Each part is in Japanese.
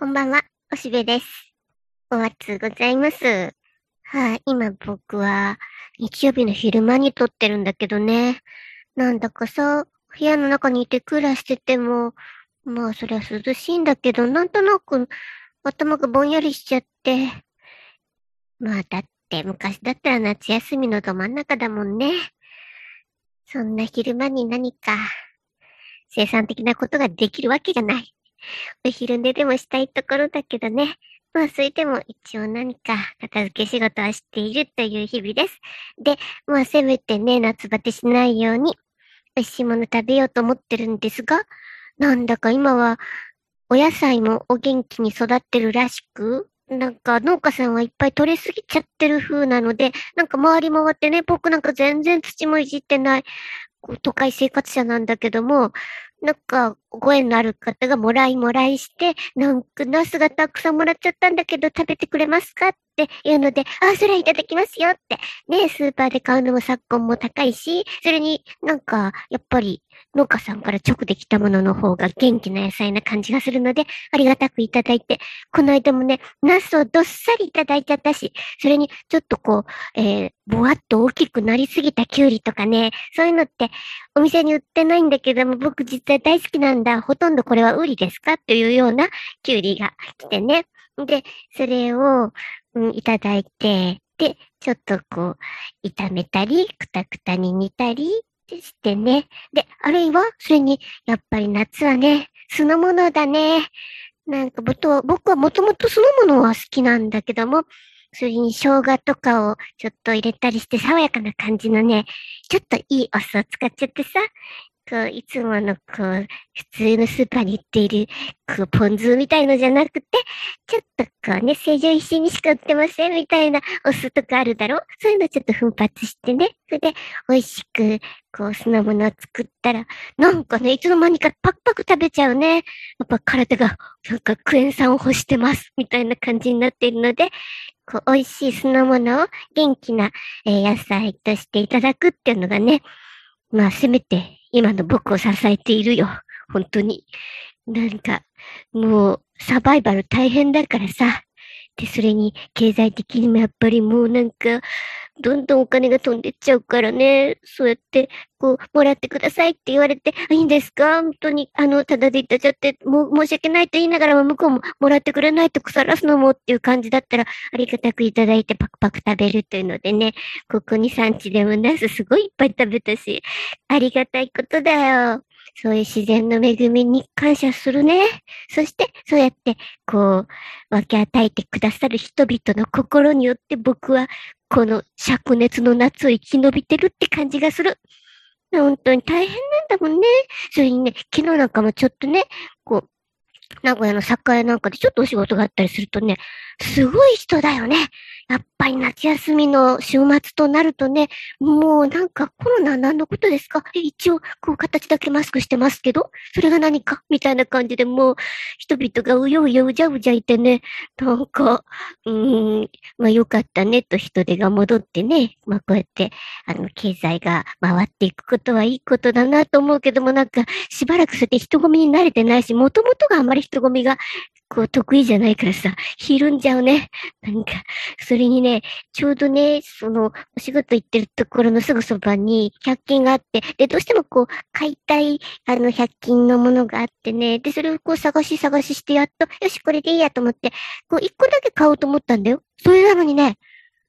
こんばんは、おしべです。おわつございます。はい、今僕は日曜日の昼間に撮ってるんだけどね。なんだかさ、部屋の中にいてクーラーしてても、まあそりゃ涼しいんだけど、なんとなく頭がぼんやりしちゃって。まあだって昔だったら夏休みのど真ん中だもんね。そんな昼間に何か生産的なことができるわけがない。お昼寝でもしたいところだけどね。まあ、それでも一応何か片付け仕事はしているという日々です。で、まあ、せめてね、夏バテしないように、美味しいもの食べようと思ってるんですが、なんだか今は、お野菜もお元気に育ってるらしく、なんか農家さんはいっぱい取れすぎちゃってる風なので、なんか周り回ってね、僕なんか全然土もいじってない、都会生活者なんだけども、なんか、ご縁のある方がもらいもらいして、なんか、ナスがたくさんもらっちゃったんだけど、食べてくれますかっていうので、あ、それはいただきますよって。ね、スーパーで買うのも昨今も高いし、それになんか、やっぱり、農家さんから直できたものの方が元気な野菜な感じがするので、ありがたくいただいて、この間もね、ナスをどっさりいただいちゃったし、それにちょっとこう、えー、ぼわっと大きくなりすぎたキュウリとかね、そういうのってお店に売ってないんだけども、僕実は大好きなんだ。ほとんどこれはウリですか？というようなキュウリが来てね。で、それを、うん、いただいて、で、ちょっとこう、炒めたり、くたくたに煮たりしてね。で、あるいは、それに、やっぱり夏はね、酢の物だね。なんか僕は、僕はもともと酢の物は好きなんだけども、それに生姜とかをちょっと入れたりして爽やかな感じのね、ちょっといいお酢を使っちゃってさ、こう、いつものこう、普通のスーパーに売っている、こう、ポン酢みたいのじゃなくて、ちょっとこうね、成城石井にしか売ってませんみたいなお酢とかあるだろ？うそういうのちょっと奮発してね。それで、美味しく、こう、酢の物を作ったら、なんかね、いつの間にかパクパク食べちゃうね。やっぱ体が、なんかクエン酸を欲してます、みたいな感じになっているので、こう、美味しい酢の物を元気な、え野菜としていただくっていうのがね、まあ、せめて今の僕を支えているよ。本当に。なんか、もう、サバイバル大変だからさ。で、それに、経済的にもやっぱりもうなんか、どんどんお金が飛んでっちゃうからね。そうやって、こう、もらってくださいって言われて、いいんですか？本当に、あの、ただでいただちゃって、もう申し訳ないと言いながらも、向こうももらってくれないと腐らすのもっていう感じだったら、ありがたくいただいてパクパク食べるというのでね、ここに産地でもナスすごいいっぱい食べたし、ありがたいことだよ。そういう自然の恵みに感謝するね。そして、そうやって、こう、分け与えてくださる人々の心によって僕は、この灼熱の夏を生き延びてるって感じがする。本当に大変なんだもんね。それにね、昨日なんかもちょっとね、こう、名古屋の酒屋なんかでちょっとお仕事があったりするとね、すごい人だよね。やっぱり夏休みの週末となるとね、もうなんかコロナ何のことですか？一応、こう形だけマスクしてますけど、それが何かみたいな感じでもう人々がうようようじゃうじゃいてね、なんか、うーん、まあよかったねと人手が戻ってね、まあこうやって、あの、経済が回っていくことはいいことだなと思うけどもなんか、しばらくそうやって人混みに慣れてないし、もともとがあんまり人混みが、こう得意じゃないからさ、ひるんじゃうね。なんか、それにね、ちょうどね、その、お仕事行ってるところのすぐそばに、100均があって、で、どうしてもこう、買いたい、あの、100均のものがあってね、で、それをこう、探し探しして、やっと、よし、これでいいやと思って、こう、1個だけ買おうと思ったんだよ。それなのにね、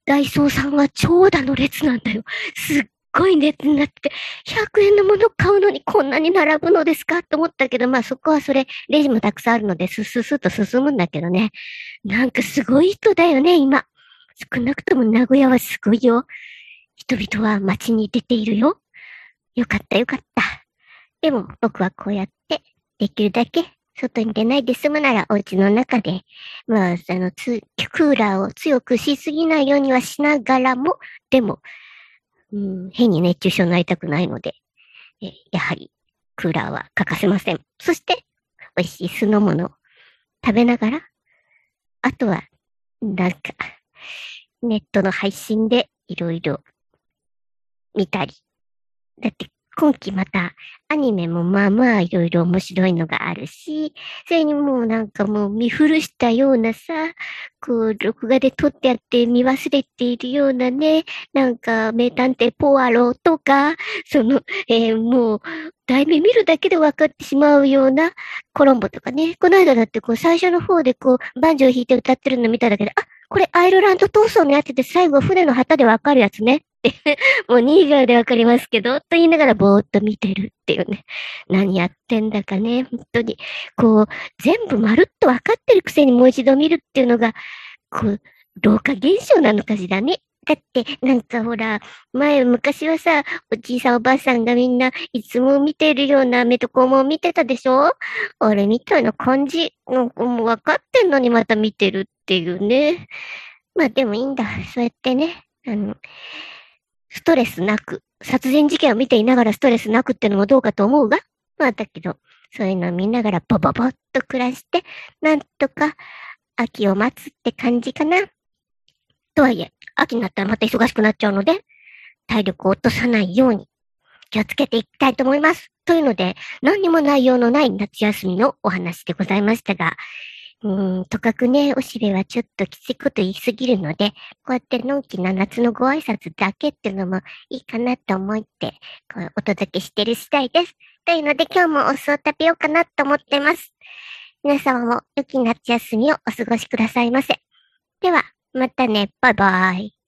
ダイソーさんは長蛇の列なんだよ。すっごい列になって、100円のもの買うのにこんなに並ぶのですかと思ったけど、まあそこはそれ、レジもたくさんあるので、スススッと進むんだけどね。なんかすごい人だよね、今。少なくとも名古屋はすごいよ。人々は街に出ているよ。よかったよかった。でも僕はこうやって、できるだけ外に出ないで済むならお家の中で、まあ、あの、クーラーを強くしすぎないようにはしながらも、でも、うん、変に熱中症になりたくないので、えやはりクーラーは欠かせません。そして、美味しい酢の物を食べながら、あとは、なんか、ネットの配信でいろいろ見たり。だって、今期またアニメもまあまあいろいろ面白いのがあるし、それにもうなんかもう見古したようなさ、こう、録画で撮ってあって見忘れているようなね、なんか名探偵ポアロとか、その、えー、もう、題名見るだけで分かってしまうようなコロンボとかね、この間だってこう最初の方でこう、バンジョー弾いて歌ってるの見ただけで、あ、これアイルランド闘争のやつで最後船の旗で分かるやつね。もうニーガーでわかりますけど、と言いながらぼーっと見てるっていうね。何やってんだかね、本当に。こう、全部まるっとわかってるくせにもう一度見るっていうのが、こう、老化現象なのかしらね。だって、なんかほら、前、昔はさ、おじいさんおばあさんがみんないつも見てるようなメトコも見てたでしょ？あれみたいな感じ。なんかもう分かってんのにまた見てるっていうね。まあでもいいんだ。そうやってね、あの、ストレスなく、殺人事件を見ていながらストレスなくってのもどうかと思うが、まあだけど、そういうのを見ながらボボボっと暮らして、なんとか秋を待つって感じかな。とはいえ、秋になったらまた忙しくなっちゃうので、体力を落とさないように気をつけていきたいと思います。というので、何にも内容のない夏休みのお話でございましたが、うん、とかくね、おしべはちょっときついこと言いすぎるので、こうやってのんきな夏のご挨拶だけっていうのもいいかなと思って、こうお届けしてる次第です。というので今日もお酢を食べようかなと思ってます。皆様も良き夏休みをお過ごしくださいませ。では、またね。バイバイ。